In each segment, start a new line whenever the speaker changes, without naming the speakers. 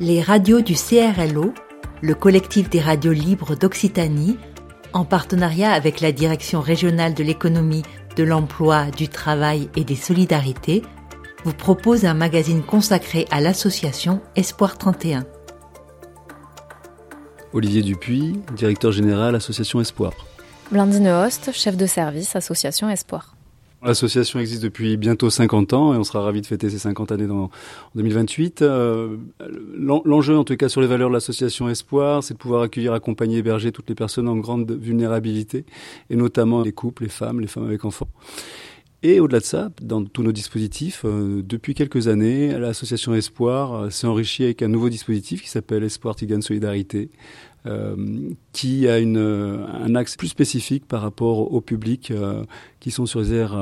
Les radios du CRLO, le collectif des radios libres d'Occitanie, en partenariat avec la Direction régionale de l'économie, de l'emploi, du travail et des solidarités, vous propose un magazine consacré à l'association Espoir 31.
Olivier Dupuis, directeur général Association Espoir.
Blandine Host, chef de service Association Espoir.
L'association existe depuis bientôt 50 ans et on sera ravi de fêter ces 50 années dans, en 2028. Euh, L'enjeu, en tout cas, sur les valeurs de l'association Espoir, c'est de pouvoir accueillir, accompagner, héberger toutes les personnes en grande vulnérabilité et notamment les couples, les femmes, les femmes avec enfants. Et au-delà de ça, dans tous nos dispositifs, euh, depuis quelques années, l'association Espoir euh, s'est enrichie avec un nouveau dispositif qui s'appelle Espoir Tigane Solidarité, euh, qui a une, un axe plus spécifique par rapport au public qui sont sur les aires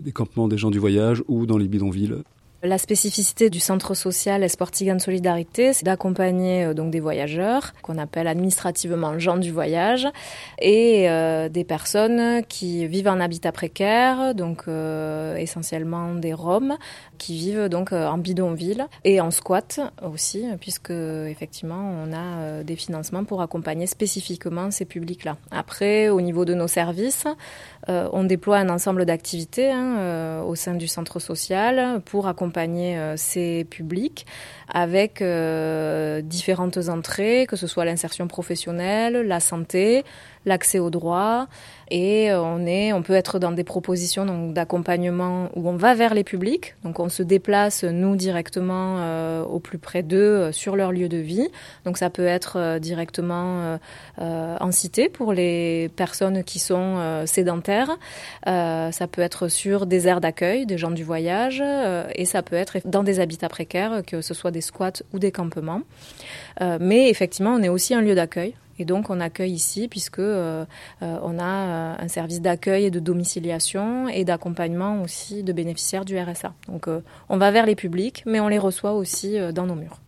des campements des gens du voyage ou dans les bidonvilles.
La spécificité du centre social Esportigan Solidarité, c'est d'accompagner euh, donc des voyageurs qu'on appelle administrativement gens du voyage et euh, des personnes qui vivent en habitat précaire, donc euh, essentiellement des Roms qui vivent donc en bidonville et en squat aussi, puisque effectivement on a des financements pour accompagner spécifiquement ces publics-là. Après, au niveau de nos services, on déploie un ensemble d'activités hein, au sein du centre social pour accompagner euh, ces publics avec euh, différentes entrées, que ce soit l'insertion professionnelle, la santé, l'accès aux droits. Et euh, on, est, on peut être dans des propositions d'accompagnement où on va vers les publics. Donc on se déplace, nous, directement euh, au plus près d'eux, sur leur lieu de vie. Donc ça peut être directement en cité pour les personnes qui sont sédentaires. ça peut être sur des aires d'accueil des gens du voyage. et ça peut être dans des habitats précaires, que ce soit des squats ou des campements. Euh, mais effectivement, on est aussi un lieu d'accueil. Et donc, on accueille ici puisque euh, euh, on a un service d'accueil et de domiciliation et d'accompagnement aussi de bénéficiaires du RSA. Donc, on va vers les publics, mais on les reçoit aussi dans nos murs.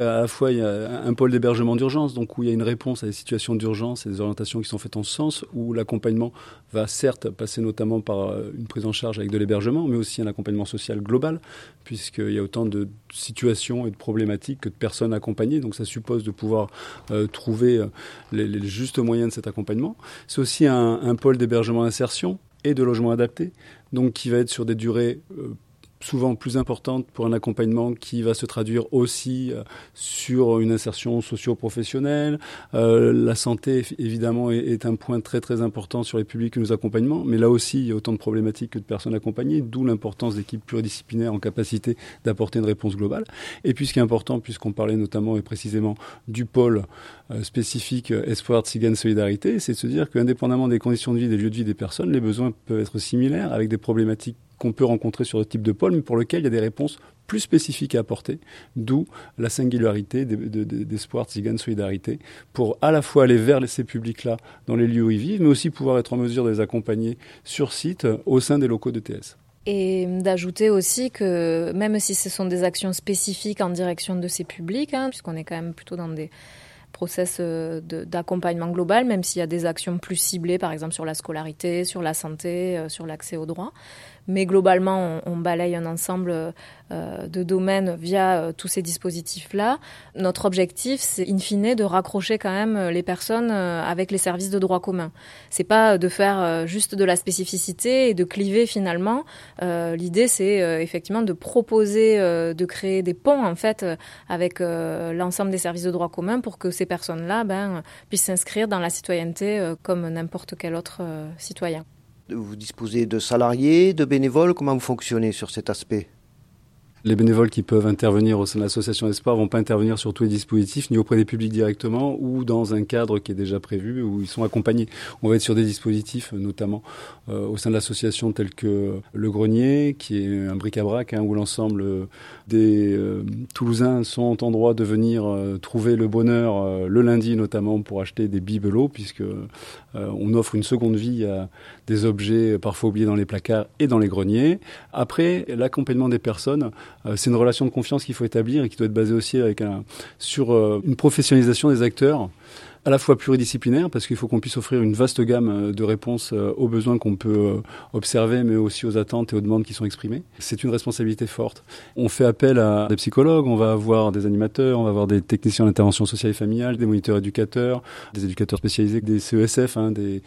À la fois, il y a un pôle d'hébergement d'urgence, donc où il y a une réponse à des situations d'urgence et des orientations qui sont faites en ce sens, où l'accompagnement va certes passer notamment par euh, une prise en charge avec de l'hébergement, mais aussi un accompagnement social global, puisqu'il y a autant de situations et de problématiques que de personnes accompagnées, donc ça suppose de pouvoir euh, trouver euh, les, justes moyens de cet accompagnement. C'est aussi un, un pôle d'hébergement d'insertion et de logement adapté, donc qui va être sur des durées souvent plus importante pour un accompagnement qui va se traduire aussi euh, sur une insertion socio-professionnelle. Euh, la santé, évidemment, est, un point très très important sur les publics que nous accompagnons, mais là aussi, il y a autant de problématiques que de personnes accompagnées, d'où l'importance d'équipes pluridisciplinaires en capacité d'apporter une réponse globale. Et puis ce qui est important, puisqu'on parlait notamment et précisément du pôle euh, spécifique Espoir, Tzigane, Solidarité, c'est de se dire qu'indépendamment des conditions de vie, des lieux de vie des personnes, les besoins peuvent être similaires avec des problématiques qu'on peut rencontrer sur ce type de pôle, mais pour lequel il y a des réponses plus spécifiques à apporter, d'où la singularité d'Espoir, Tzigane, Solidarité, pour à la fois aller vers ces publics-là dans les lieux où ils vivent, mais aussi pouvoir être en mesure de les accompagner sur site au sein des locaux de TS.
Et d'ajouter aussi que même si ce sont des actions spécifiques en direction de ces publics, hein, puisqu'on est quand même plutôt dans des process euh, d'accompagnement global, même s'il y a des actions plus ciblées, par exemple sur la scolarité, sur la santé, euh, sur l'accès aux droits. Mais globalement, on, balaye un ensemble euh, de domaines via tous ces dispositifs-là. Notre objectif, c'est in fine de raccrocher quand même les personnes avec les services de droit commun. C'est pas de faire juste de la spécificité et de cliver finalement. L'idée, c'est effectivement de proposer, de créer des ponts en fait avec l'ensemble des services de droit commun pour que ces personnes-là ben, puissent s'inscrire dans la citoyenneté euh, comme n'importe quel autre euh, citoyen.
Vous disposez de salariés, de bénévoles, comment vous fonctionnez sur cet aspect?
Les bénévoles qui peuvent intervenir au sein de l'association Espoir vont pas intervenir sur tous les dispositifs, ni auprès des publics directement, ou dans un cadre qui est déjà prévu, où ils sont accompagnés. On va être sur des dispositifs, notamment euh, au sein de l'association tels que le Grenier, qui est un bric-à-brac, hein, où l'ensemble des euh, Toulousains sont en droit de venir euh, trouver le bonheur le lundi, notamment pour acheter des bibelots, puisque on offre une seconde vie à des objets parfois oubliés dans les placards et dans les greniers. Après, l'accompagnement des personnes euh, c'est une relation de confiance qu'il faut établir et qui doit être basée aussi avec un, sur euh, une professionnalisation des acteurs à la fois pluridisciplinaire parce qu'il faut qu'on puisse offrir une vaste gamme de réponses aux besoins qu'on peut observer, mais aussi aux attentes et aux demandes qui sont exprimées. C'est une responsabilité forte. On fait appel à des psychologues, on va avoir des animateurs, on va avoir des techniciens d'intervention sociale et familiale, des moniteurs éducateurs, des éducateurs spécialisés, des CESF, hein, des,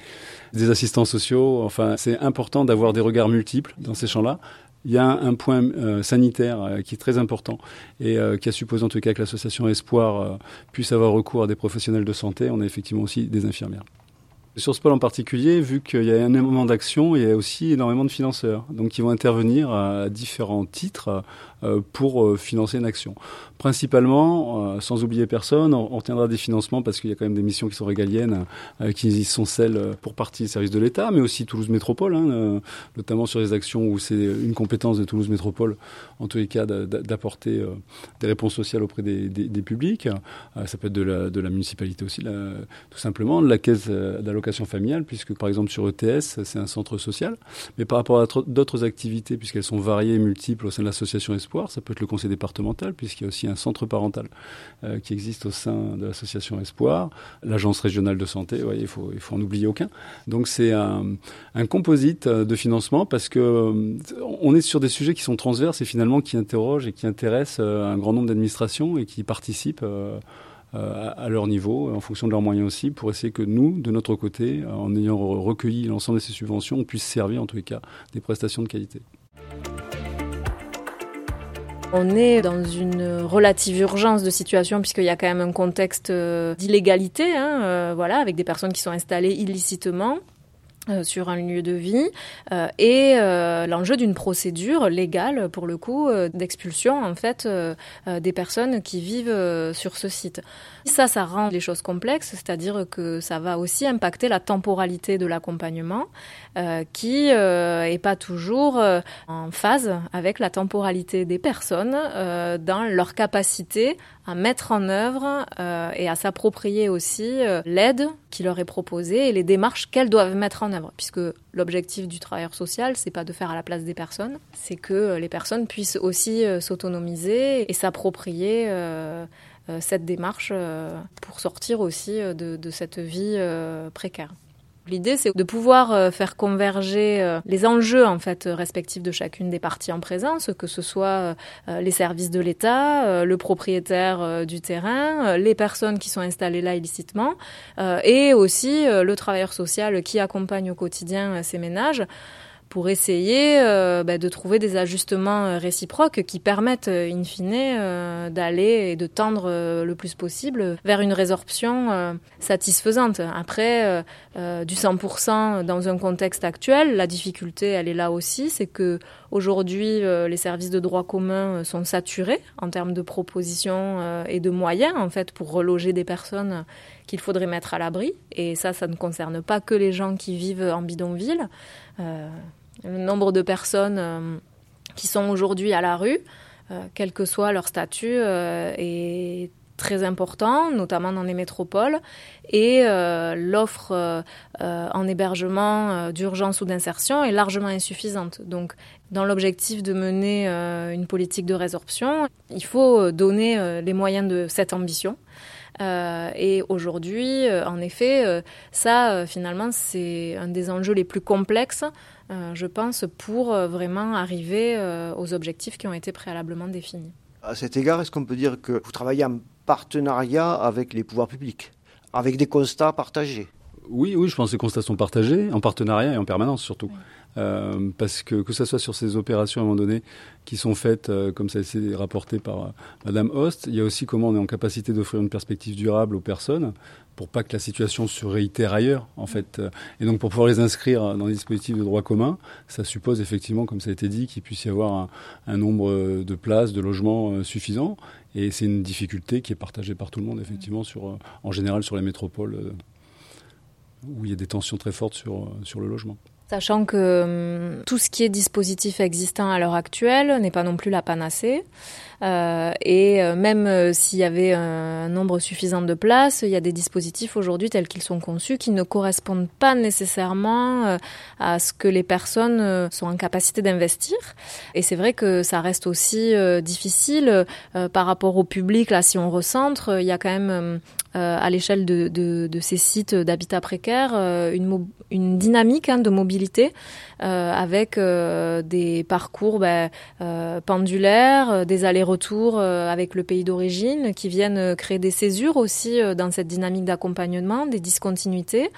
des assistants sociaux. Enfin, c'est important d'avoir des regards multiples dans ces champs-là il y a un point euh, sanitaire euh, qui est très important et euh, qui a supposé en tout cas que l'association Espoir puisse avoir recours à des professionnels de santé. On a effectivement aussi des infirmières. Sur ce pôle en particulier, vu qu'il y a énormément d'actions, il y a aussi énormément de financeurs, donc qui vont intervenir à différents titres pour euh, financer une action. Principalement, euh, sans oublier personne, on, retiendra des financements parce qu'il y a quand même des missions qui sont régaliennes, qui sont celles pour partie des services de l'État, mais aussi Toulouse Métropole, hein, notamment sur les actions où c'est une compétence de Toulouse Métropole, en tous les cas, d'apporter des réponses sociales auprès des, publics. ça peut être de la, de la municipalité aussi, tout simplement, de la caisse d'allocation familiale, puisque par exemple sur ETS, c'est un centre social. Mais par rapport à d'autres activités, puisqu'elles sont variées et multiples au sein de l'association ça peut être le conseil départemental, puisqu'il y a aussi un centre parental euh, qui existe au sein de l'association Espoir, l'agence régionale de santé, il faut, faut en oublier aucun. Donc c'est un, composite euh, de financement parce que euh, on est sur des sujets qui sont transverses et finalement qui interrogent et qui intéressent un grand nombre d'administrations et qui participent à leur niveau, en fonction de leurs moyens aussi, pour essayer que nous, de notre côté, en ayant recueilli l'ensemble de ces subventions, on puisse servir en tous les cas des prestations de qualité.
On est dans une relative urgence de situation puisqu'il y a quand même un contexte euh, d'illégalité, hein, euh, voilà, avec des personnes qui sont installées illicitement. Euh, sur un lieu de vie et l'enjeu d'une procédure légale pour le coup d'expulsion en fait des personnes qui vivent sur ce site. Ça, ça rend les choses complexes, c'est-à-dire que ça va aussi impacter la temporalité de l'accompagnement qui est pas toujours en phase avec la temporalité des personnes dans leur capacité à mettre en œuvre euh, et à s'approprier aussi euh, l'aide qui leur est proposée et les démarches qu'elles doivent mettre en œuvre. Puisque l'objectif du travailleur social, c'est pas de faire à la place des personnes, c'est que euh, les personnes puissent aussi s'autonomiser et s'approprier cette démarche pour sortir aussi de, de cette vie précaire. L'idée, c'est de pouvoir euh, faire converger euh, les enjeux en fait respectifs de chacune des parties en présence, que ce soit euh, les services de l'État, le propriétaire du terrain, les personnes qui sont installées là illicitement, et aussi le travailleur social qui accompagne au quotidien ces ménages pour essayer euh, bah, de trouver des ajustements euh, réciproques qui permettent, euh, in fine, d'aller et de tendre le plus possible vers une résorption satisfaisante. Après, du 100% dans un contexte actuel, la difficulté, elle est là aussi, c'est que aujourd'hui, les services de droit commun sont saturés en termes de propositions et de moyens, en fait, pour reloger des personnes qu'il faudrait mettre à l'abri. Et ça, ça ne concerne pas que les gens qui vivent en bidonville. Euh, le nombre de personnes euh, qui sont aujourd'hui à la rue, euh, quel que soit leur statut, est très important, notamment dans les métropoles, et l'offre en hébergement d'urgence ou d'insertion est largement insuffisante. Donc, dans l'objectif de mener une politique de résorption, il faut donner les moyens de cette ambition. Euh, et aujourd'hui, euh, en effet, euh, ça, finalement, c'est un des enjeux les plus complexes, je pense, pour vraiment arriver aux objectifs qui ont été préalablement définis.
À cet égard, est-ce qu'on peut dire que vous travaillez en partenariat avec les pouvoirs publics, avec des constats partagés
oui, oui, je pense que ces constats sont partagés, en partenariat et en permanence surtout. Euh, parce que que ce soit sur ces opérations à un moment donné qui sont faites, euh, comme ça a été rapporté par euh, Madame Host, il y a aussi comment on est en capacité d'offrir une perspective durable aux personnes pour pas que la situation se réitère ailleurs, en fait. Et donc, pour pouvoir les inscrire dans les dispositifs de droit commun, ça suppose effectivement, comme ça a été dit, qu'il puisse y avoir un, un, nombre de places, de logements suffisants. Et c'est une difficulté qui est partagée par tout le monde, effectivement, sur, en général sur les métropoles où il y a des tensions très fortes sur, sur le logement.
Sachant que hum, tout ce qui est dispositif existant à l'heure actuelle n'est pas non plus la panacée. Euh, et euh, même euh, s'il y avait un nombre suffisant de places, il y a des dispositifs aujourd'hui tels qu'ils sont conçus qui ne correspondent pas nécessairement à ce que les personnes sont en capacité d'investir. Et c'est vrai que ça reste aussi difficile par rapport au public. Là, si on recentre, il y a quand même à l'échelle de, ces sites d'habitat précaire une, une dynamique hein, de mobilité avec des parcours ben, pendulaires, des allers-retours avec le pays d'origine qui viennent créer des césures aussi dans cette dynamique d'accompagnement, des discontinuités.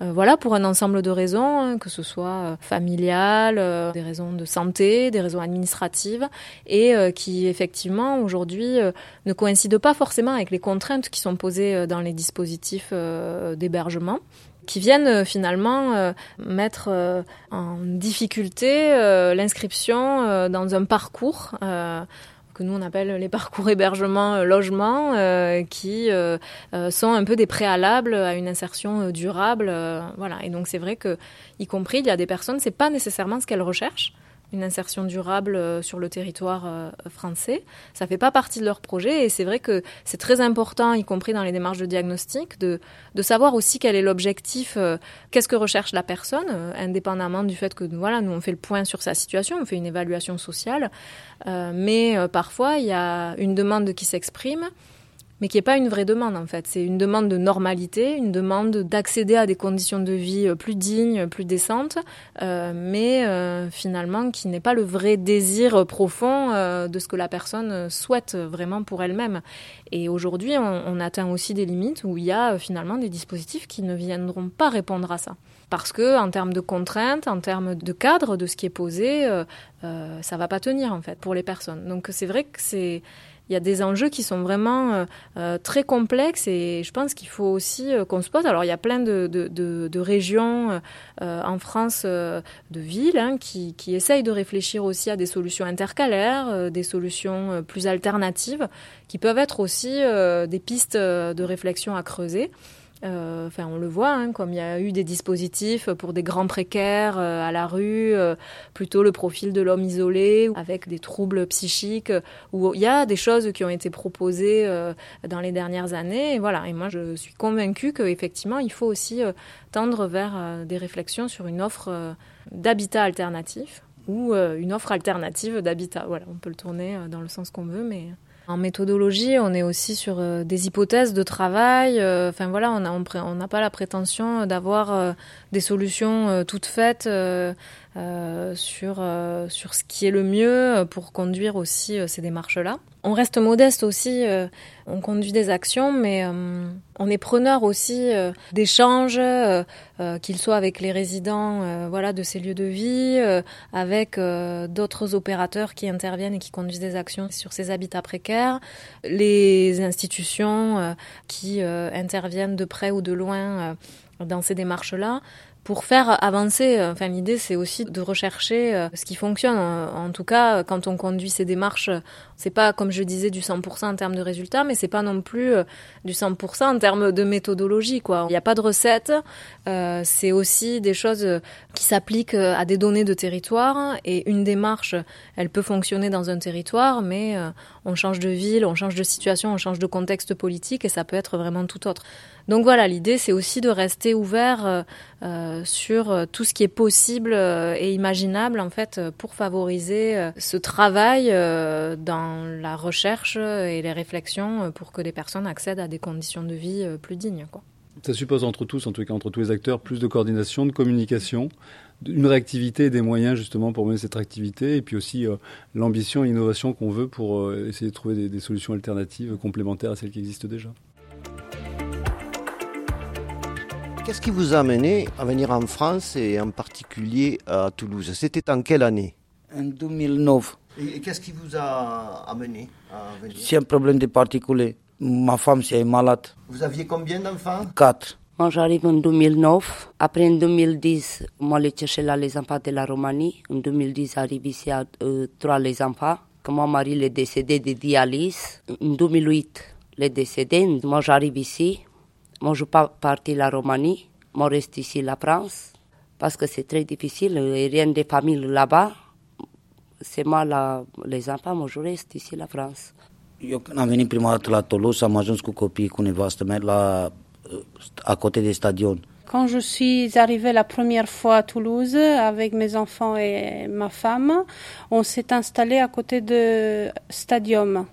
Euh, voilà, pour un ensemble de raisons, hein, que ce soit euh, familiales, euh, des raisons de santé, des raisons administratives, et qui effectivement aujourd'hui ne coïncident pas forcément avec les contraintes qui sont posées dans les dispositifs d'hébergement qui viennent finalement mettre en difficulté l'inscription dans un parcours que nous on appelle les parcours hébergement euh, euh, qui euh, sont un peu des préalables à une insertion durable voilà. Et donc c'est vrai que y compris il y a des personnes c'est pas nécessairement ce qu'elles recherchent une insertion durable euh, sur le territoire euh, français. Ça fait pas partie de leur projet et c'est vrai que c'est très important, y compris dans les démarches de diagnostic, de, de savoir aussi quel est l'objectif, euh, qu'est-ce que recherche la personne, indépendamment du fait que voilà, nous on fait le point sur sa situation, on fait une évaluation sociale, mais parfois il y a une demande qui s'exprime mais qui n'est pas une vraie demande en fait. C'est une demande de normalité, une demande d'accéder à des conditions de vie euh, plus dignes, plus décentes, euh, mais euh, finalement qui n'est pas le vrai désir profond de ce que la personne souhaite vraiment pour elle-même. Et aujourd'hui, on, on, atteint aussi des limites où il y a finalement des dispositifs qui ne viendront pas répondre à ça. Parce que en termes de contraintes, en termes de cadre de ce qui est posé, ça va pas tenir en fait pour les personnes. Donc c'est vrai que c'est il y a des enjeux qui sont vraiment euh, euh, très complexes et je pense qu'il faut aussi euh, qu'on se pose. Alors il y a plein de, de, de, de régions en France, de villes, hein, qui, qui essayent de réfléchir aussi à des solutions intercalaires, des solutions plus alternatives, qui peuvent être aussi des pistes de réflexion à creuser. Euh, enfin, on le voit, hein, comme il y a eu des dispositifs pour des grands précaires euh, à la rue, euh, plutôt le profil de l'homme isolé avec des troubles psychiques, où il y a des choses qui ont été proposées dans les dernières années. Et voilà. Et moi, je suis convaincue qu'effectivement, il faut aussi tendre vers des réflexions sur une offre d'habitat alternatif ou une offre alternative d'habitat. Voilà, on peut le tourner dans le sens qu'on veut, mais en méthodologie, on est aussi sur euh, des hypothèses de travail. Euh, enfin voilà, on n'a pas la prétention d'avoir euh, des solutions toutes faites sur sur ce qui est le mieux pour conduire aussi ces démarches-là. On reste modeste aussi, euh, on conduit des actions, mais euh, on est preneur aussi euh, d'échanges, qu'ils soient avec les résidents voilà, de ces lieux de vie, avec d'autres opérateurs qui interviennent et qui conduisent des actions sur ces habitats précaires, les institutions qui interviennent de près ou de loin dans ces démarches-là pour faire avancer. Enfin, l'idée, c'est aussi de rechercher ce qui fonctionne. En tout cas, quand on conduit ces démarches c'est pas, comme je disais, du 100% en termes de résultats, mais c'est pas non plus euh, du 100% en termes de méthodologie, quoi. Il n'y a pas de recette. Euh, c'est aussi des choses euh, qui s'appliquent euh, à des données de territoire. Et une démarche, elle peut fonctionner dans un territoire, mais on change de ville, on change de situation, on change de contexte politique, et ça peut être vraiment tout autre. Donc voilà, l'idée, c'est aussi de rester ouvert euh, sur tout ce qui est possible et imaginable, en fait, pour favoriser ce travail dans la recherche et les réflexions pour que les personnes accèdent à des conditions de vie euh, plus dignes.
Ça suppose entre tous, en tout cas entre tous les acteurs, plus de coordination, de communication, une réactivité et des moyens justement pour mener cette activité, et puis aussi euh, l'ambition et l'innovation qu'on veut pour euh, essayer de trouver des, des solutions alternatives complémentaires à celles qui existent déjà.
Qu'est-ce qui vous a amené à venir en France et en particulier à Toulouse? C'était en quelle année?
En 2009.
Et qu'est-ce qui vous a amené à venir?
C'est un problème de particulier. Ma femme est malade.
Vous aviez combien d'enfants?
Quatre.
Moi, j'arrive en 2009. Après, en 2010, moi, je cherchais là les enfants de la Roumanie. En 2010, j'arrive ici à euh, trois les enfants. Quand mon mari est décédé de dialyse. En 2008, il est décédé. Moi, j'arrive ici. Moi, je pas partir la Roumanie. Moi, reste ici la France. Parce que c'est très difficile. A rien de famille là-bas c'est moi la, les enfants, moi je reste ici la France.
Eu când am venit prima dată la Toulouse, am ajuns cu copiii, cu nevastă mea, la, à côté des stadions.
Quand je suis arrivée la première fois à Toulouse avec mes enfants et ma femme, on s'est installé à côté de Stadium.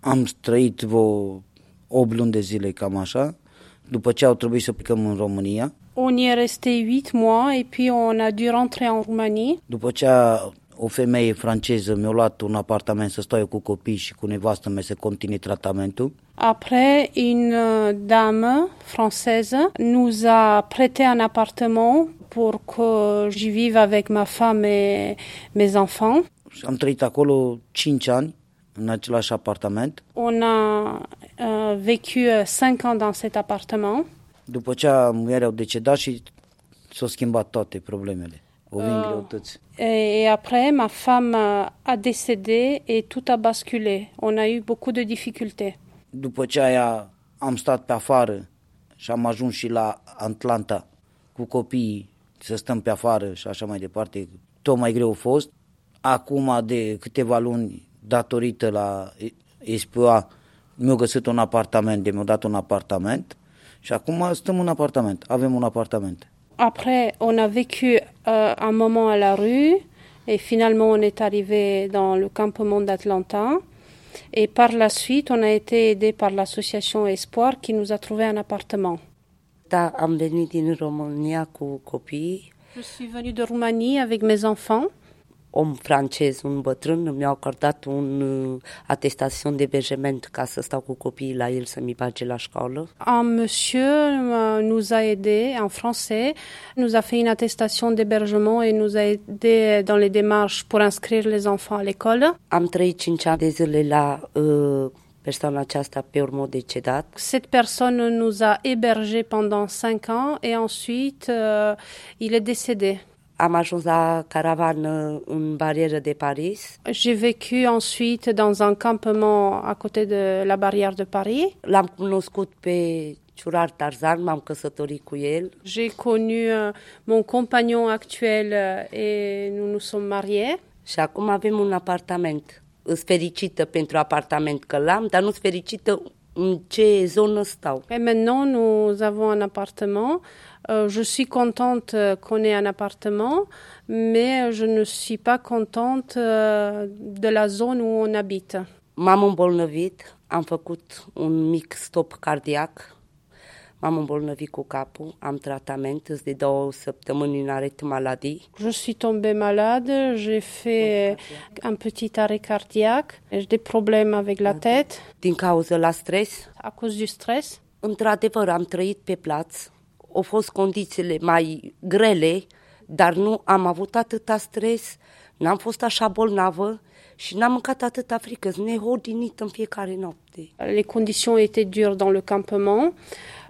Am trăit vreo 8 luni de zile, cam așa, după ce au trebuit să plecăm în România.
On y est resté 8 mois et puis on a dû rentrer en Roumanie.
După ce a, o femeie franceză mi-a luat un apartament să stau eu cu copii și cu nevastă mea să continui tratamentul.
Après, une euh, dame française nous a prêté un appartement pour que j'y vive avec ma femme et mes enfants.
Și am trăit acolo 5 ani în același apartament.
On a euh, vécu 5 ans dans cet appartement.
După ce muiere au decedat și s-au schimbat toate problemele. O vin greutăți.
Et après, ma femme a décédé et tout a basculé. On a eu beaucoup de difficultés.
După ce aia am stat pe afară și am ajuns și la Atlanta cu copiii să stăm pe afară și așa mai departe. Tot mai greu a fost. Acum de câteva luni, datorită la SPA, mi-au găsit un apartament, de mi-au dat un apartament și acum stăm în apartament, avem un apartament.
Après, on a vécu euh, un moment à la rue et finalement on est arrivé dans le campement d'Atlanta. Et par la suite, on a été aidé par l'association Espoir qui nous a trouvé un appartement. Je suis venue de Roumanie avec mes enfants.
Om francez, un bătrân, mi-a acordat un uh, atestațion de bergement ca să stau cu copiii la el să-mi bage la școală.
Un monsieur euh, nous a aidés, un français, nous a fait une attestation d'hébergement et nous a aidés dans les démarches pour inscrire les enfants à l'école.
Am trăit 5 ani de zile la uh, persoana aceasta pe urmă decedat.
Cette personne nous a hébergés pendant 5 ans et ensuite euh, il est décédé.
Am ajuns la caravană în barieră de Paris?
J'ai vécu ensuite dans un campement à côté de la barrière de Paris.
L-am cunoscut pe Ciurar Tarzan, m-am căsătorit cu el.
J'ai connu euh, mon compagnon actuel euh, et nous nous sommes mariés.
Și acum avem un apartament. Îs fericită pentru apartament că l-am, dar nu sunt fericită în ce zonă stau.
Et maintenant, nous avons un appartement. Euh, je suis contente euh, qu'on ait un appartement, mais je ne suis pas contente euh, de la zone où on habite.
M-am îmbolnăvit, am făcut un mic stop cardiac, m-am îmbolnăvit cu capul, am tratament, de două săptămâni în aret maladii.
Je suis tombée malade, j'ai fait un petit arrêt cardiaque, j'ai des problèmes avec la tête
Din cauza la stres,
à cause du stress.
într-adevăr am trăit pe plaț, au fost condițiile mai grele, dar nu am avut atâta stres, n-am fost așa bolnavă și n-am mâncat atâta frică, sunt nehodinit în fiecare noapte.
Les conditions étaient dures dans le campement,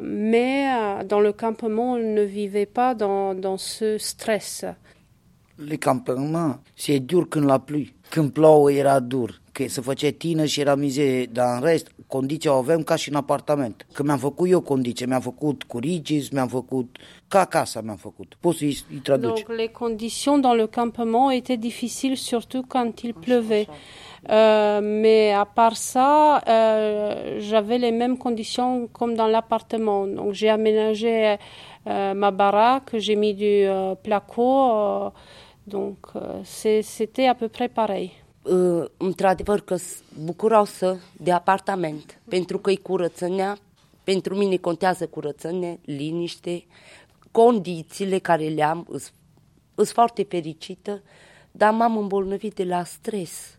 mais euh, dans le campement, on ne vivait pas dans, dans ce stress.
Le campement, e dur când la plui. Când plouă era dur, că se făcea tină și era mizerie, dar în rest, condiția o avem ca și în apartament. Că mi-am făcut eu condiții, mi-am făcut cu rigis, mi-am făcut, ca acasă mi-am făcut. Poți să-i traduci.
Donc les conditions dans le campement étaient difficiles, surtout quand il pleuvait. Euh, mais à part ça, euh, j'avais les mêmes conditions comme dans l'appartement. Donc j'ai aménagé euh, ma baraque, j'ai mis du euh, placo, euh, donc euh, c'était à peu près pareil.
Uh, într-adevăr că s- bucurau să de apartament, pentru că e curățenia, pentru mine contează curățenie, liniște, condițiile care le am, sunt foarte fericită, dar m-am îmbolnăvit de la stres,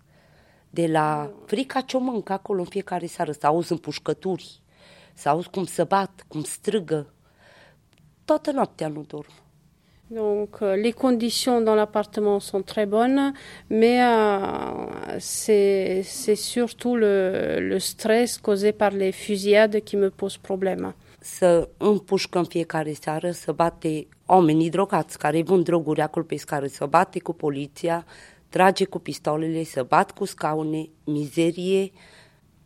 de la frica ce o mânc acolo în fiecare seară, să auzi împușcături, să auzi cum se bat, cum strigă. Toată noaptea nu dorm.
Donc euh, les conditions dans l'appartement sont très bonnes, mais euh, c'est surtout le, stress causé par les fusillades qui me pose problème.
să împușcă în fiecare seară, să bate oamenii drogați care vând droguri acolo pe scară, să bate cu poliția, trage cu pistolele, să bat cu scaune, mizerie,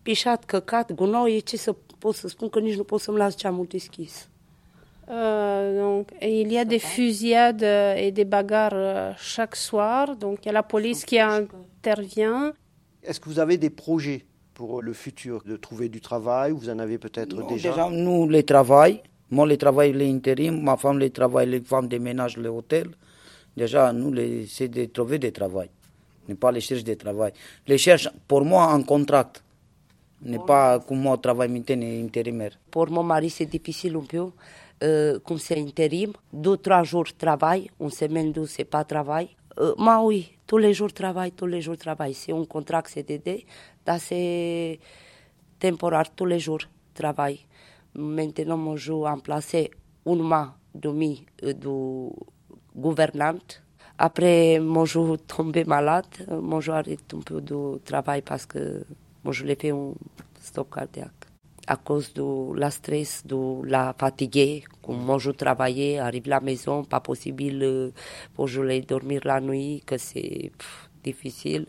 pișat, căcat, gunoie, ce să pot să spun că nici nu pot să-mi las geamul deschis.
Euh, donc, et il y a des fusillades euh, et des bagarres euh, chaque soir. Donc, il y a la police qui intervient.
Est-ce que vous avez des projets pour le futur, de trouver du travail Vous en avez peut-être déjà?
deja nu le travail, moi le travail le interim, ma femme le travail, les femmes de ménage le hôtel. Déjà, nous, les, c'est de trouver des travail. Ne pas les chercher de travail. Les cherche, pour moi, en contract. n'est pas comme moi travail maintenant intérimaire.
Pour mon mari, c'est difficile un peu. Euh, comme c'est intérim, deux, trois jours travail, une semaine, deux, c'est pas travail. Euh, oui, tous les jours travail, tous les jours travail. C'est un contrat CDD, c'est temporaire, tous les jours travail. Maintenant, moi, je en place un mois demi euh, gouvernante. Après, moi, je tombé malade. Moi, je arrête un peu de travail parce que moi, je l'ai fait un stop cardiaque. À cause de la stress, de la fatigue, comme moi je travaillais, arrive à la maison, pas possible euh, pour je dormir la nuit, que c'est difficile.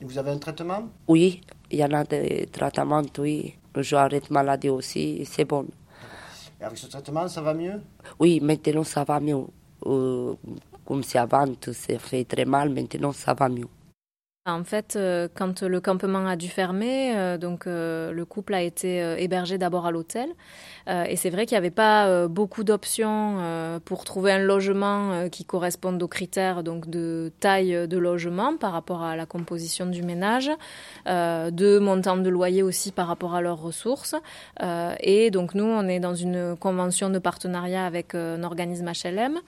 Vous avez un traitement?
Oui, il y en a des traitements, oui. Je arrête maladie aussi, c'est bon.
Et avec ce traitement, ça va mieux?
Oui, maintenant ça va mieux. Euh, comme c'est avant, ça fait très mal, maintenant ça va mieux.
En fait, euh, quand le campement a dû fermer, euh, donc euh, le couple a été hébergé d'abord à l'hôtel. Et c'est vrai qu'il n'y avait pas beaucoup d'options pour trouver un logement qui corresponde aux critères donc de taille de logement par rapport à la composition du ménage, de montant de loyer aussi par rapport à leurs ressources. et donc nous, on est dans une convention de partenariat avec un organisme HLM.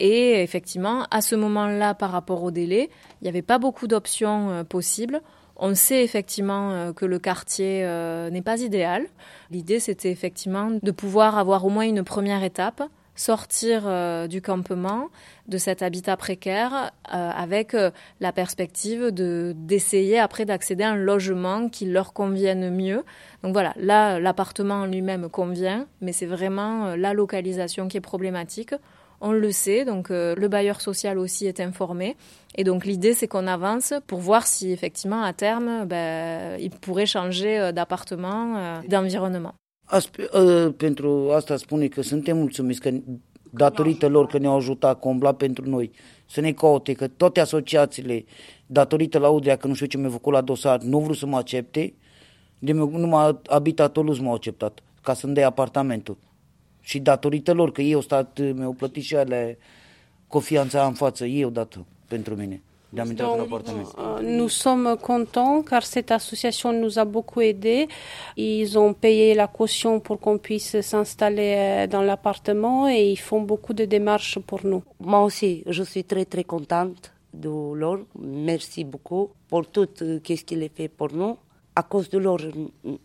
et effectivement, à ce moment-là, par rapport au délai, il n'y avait pas beaucoup d'options euh, possibles. On sait effectivement euh, que le quartier euh, n'est pas idéal. L'idée, c'était effectivement de pouvoir avoir au moins une première étape, sortir du campement, de cet habitat précaire, avec la perspective de d'essayer après d'accéder à un logement qui leur convienne mieux. Donc voilà, là, l'appartement lui-même convient, mais c'est vraiment la localisation qui est problématique on le sait, donc euh, le bailleur social aussi est informé. Et donc l'idée, c'est qu'on avance pour voir si effectivement à terme, ben, il pourrait changer euh, d'appartement, euh, d'environnement.
pentru asta spune că suntem mulțumiți că datorită lor că ne-au ajutat combla pentru noi să ne caute, că toate asociațiile, datorită la Udrea, că nu știu ce mi-a făcut la dosar, nu vreau să mă accepte, de numai habitatul nu m-au acceptat, ca să-mi dea apartamentul. Și datorită lor, că ei au stat, mi-au plătit și ale confianța în față, ei au dat pentru mine. Donc,
euh, nous sommes contents car cette association nous a beaucoup aidés. Ils ont payé la caution pour qu'on puisse s'installer euh, dans l'appartement et ils font beaucoup de démarches pour nous.
Moi aussi, je suis très très contente de l'or. Merci beaucoup pour tout euh, ce qu'il a fait pour nous. À cause de l'or,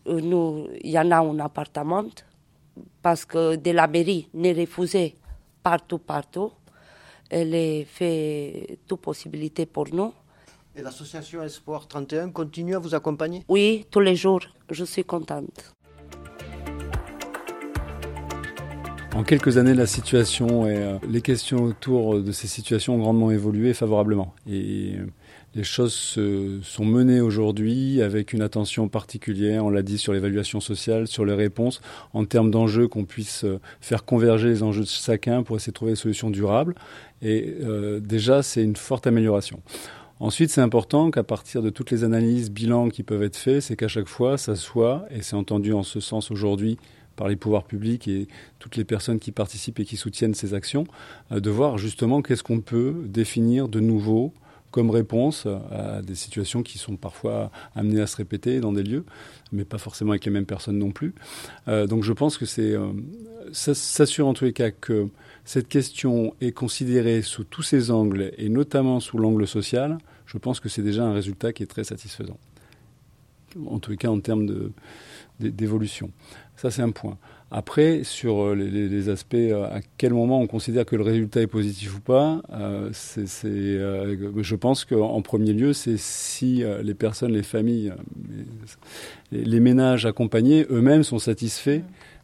nous, il y en a un appartement parce que de la mairie n'est refusé partout, partout. Elle fait toute possibilité pour nous.
Et l'association Espoir 31 continue à vous accompagner?
Oui, tous les jours. Je suis contente.
En quelques années, la situation et euh, les questions autour de ces situations ont grandement évolué favorablement. Et euh, les choses se sont menées aujourd'hui avec une attention particulière, on l'a dit, sur l'évaluation sociale, sur les réponses, en termes d'enjeux, qu'on puisse euh, faire converger les enjeux de chacun pour essayer de trouver des solutions durables. Et euh, déjà, c'est une forte amélioration. Ensuite, c'est important qu'à partir de toutes les analyses, bilans qui peuvent être faits, c'est qu'à chaque fois, ça soit, et c'est entendu en ce sens aujourd'hui par les pouvoirs publics et toutes les personnes qui participent et qui soutiennent ces actions, euh, de voir justement qu'est-ce qu'on peut définir de nouveau, comme réponse à des situations qui sont parfois amenées à se répéter dans des lieux, mais pas forcément avec les mêmes personnes non plus. Euh, donc je pense que c'est euh, s'assurer en tous les cas que cette question est considérée sous tous ses angles et notamment sous l'angle social. Je pense que c'est déjà un résultat qui est très satisfaisant. En tous les cas en termes d'évolution. Ça c'est un point. Après, sur euh, les, aspects, euh, à quel moment on considère que le résultat est positif ou pas, euh, c'est, je pense qu'en premier lieu, c'est si les personnes, les familles, les, ménages accompagnés eux-mêmêmes sont satisfaits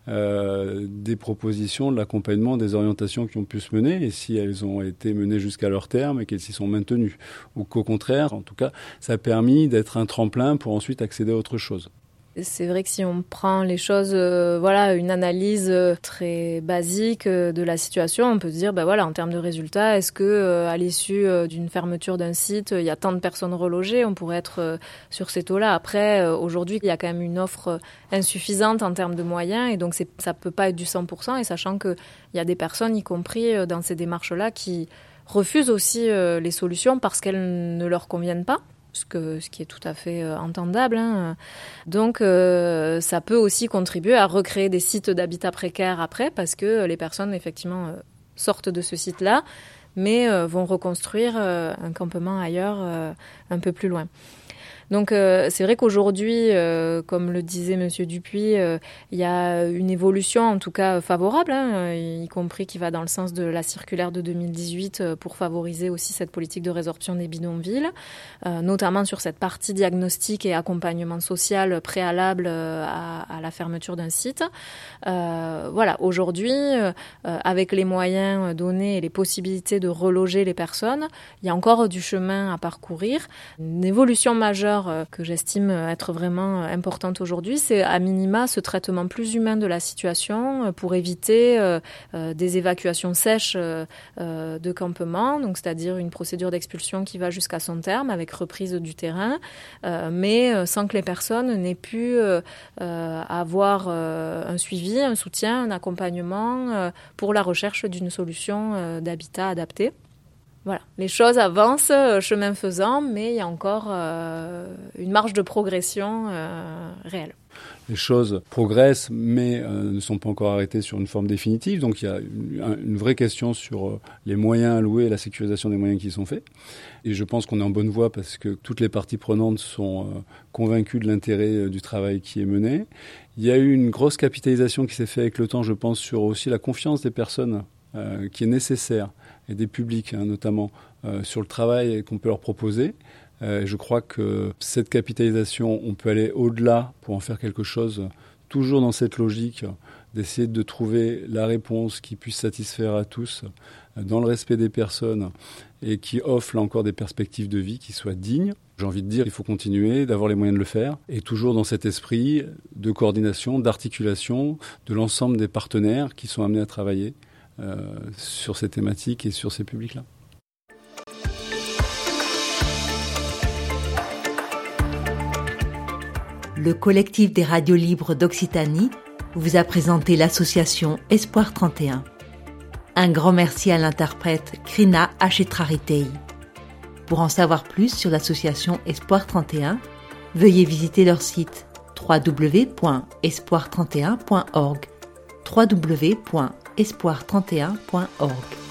des propositions, de l'accompagnement, des orientations qui ont pu se mener, et si elles ont été menées jusqu'à leur terme et qu'elles s'y sont maintenues. Ou qu'au contraire, en tout cas, ça a permis d'être un tremplin pour ensuite accéder à autre chose.
C'est vrai que si on prend les choses, euh, voilà, une analyse euh, très basique euh, de la situation, on peut se dire, ben voilà, en termes de résultats, est-ce que à l'issue d'une fermeture d'un site, il y a tant de personnes relogées, on pourrait être sur ces taux-là. Après, aujourd'hui, il y a quand même une offre insuffisante en termes de moyens, et donc ça peut pas être du 100%. Et sachant qu'il y a des personnes, y compris dans ces démarches-là, qui refusent aussi les solutions parce qu'elles ne leur conviennent pas ce, qui est tout à fait entendable. Hein. Donc ça peut aussi contribuer à recréer des sites d'habitat précaire après, parce que les personnes effectivement sortent de ce site-là, mais vont reconstruire un campement ailleurs un peu plus loin. Donc euh, c'est vrai qu'aujourd'hui, euh, comme le disait Monsieur Dupuis, euh, il y a une évolution en tout cas favorable, hein, y compris qui va dans le sens de la circulaire de 2018 pour favoriser aussi cette politique de résorption des bidonvilles, notamment sur cette partie diagnostic et accompagnement social préalable à, la fermeture d'un site. voilà, aujourd'hui, avec les moyens donnés et les possibilités de reloger les personnes, il y a encore du chemin à parcourir. Une évolution majeure euh, que j'estime être vraiment importante aujourd'hui, c'est à minima ce traitement plus humain de la situation euh, pour éviter euh, des évacuations sèches de campement, donc c'est-à-dire une procédure d'expulsion qui va jusqu'à son terme avec reprise du terrain, mais sans que les personnes n'aient pu avoir un suivi, un soutien, un accompagnement pour la recherche d'une solution d'habitat adapté. Voilà, les choses avancent euh, chemin faisant, mais il y a encore euh, une marge de progression euh, réelle.
Les choses progressent, mais ne sont pas encore arrêtées sur une forme définitive. Donc il y a une, vraie question sur les moyens alloués et la sécurisation des moyens qui sont faits. Et je pense qu'on est en bonne voie parce que toutes les parties prenantes sont convaincues de l'intérêt du travail qui est mené. Il y a eu une grosse capitalisation qui s'est faite avec le temps, je pense, sur aussi la confiance des personnes qui est nécessaire et des publics, hein, notamment euh, sur le travail qu'on peut leur proposer. Euh, je crois que cette capitalisation, on peut aller au-delà pour en faire quelque chose, toujours dans cette logique d'essayer de trouver la réponse qui puisse satisfaire à tous, euh, dans le respect des personnes et qui offre là encore des perspectives de vie qui soient dignes. J'ai envie de dire qu'il faut continuer, d'avoir les moyens de le faire, et toujours dans cet esprit de coordination, d'articulation de l'ensemble des partenaires qui sont amenés à travailler sur ces thématiques et sur ces publics-là.
Le collectif des radios libres d'Occitanie vous a présenté l'association Espoir 31. Un grand merci à l'interprète Krina Achetraritei. Pour en savoir plus sur l'association Espoir 31, veuillez visiter leur site www.espoir31.org www espoir31.org.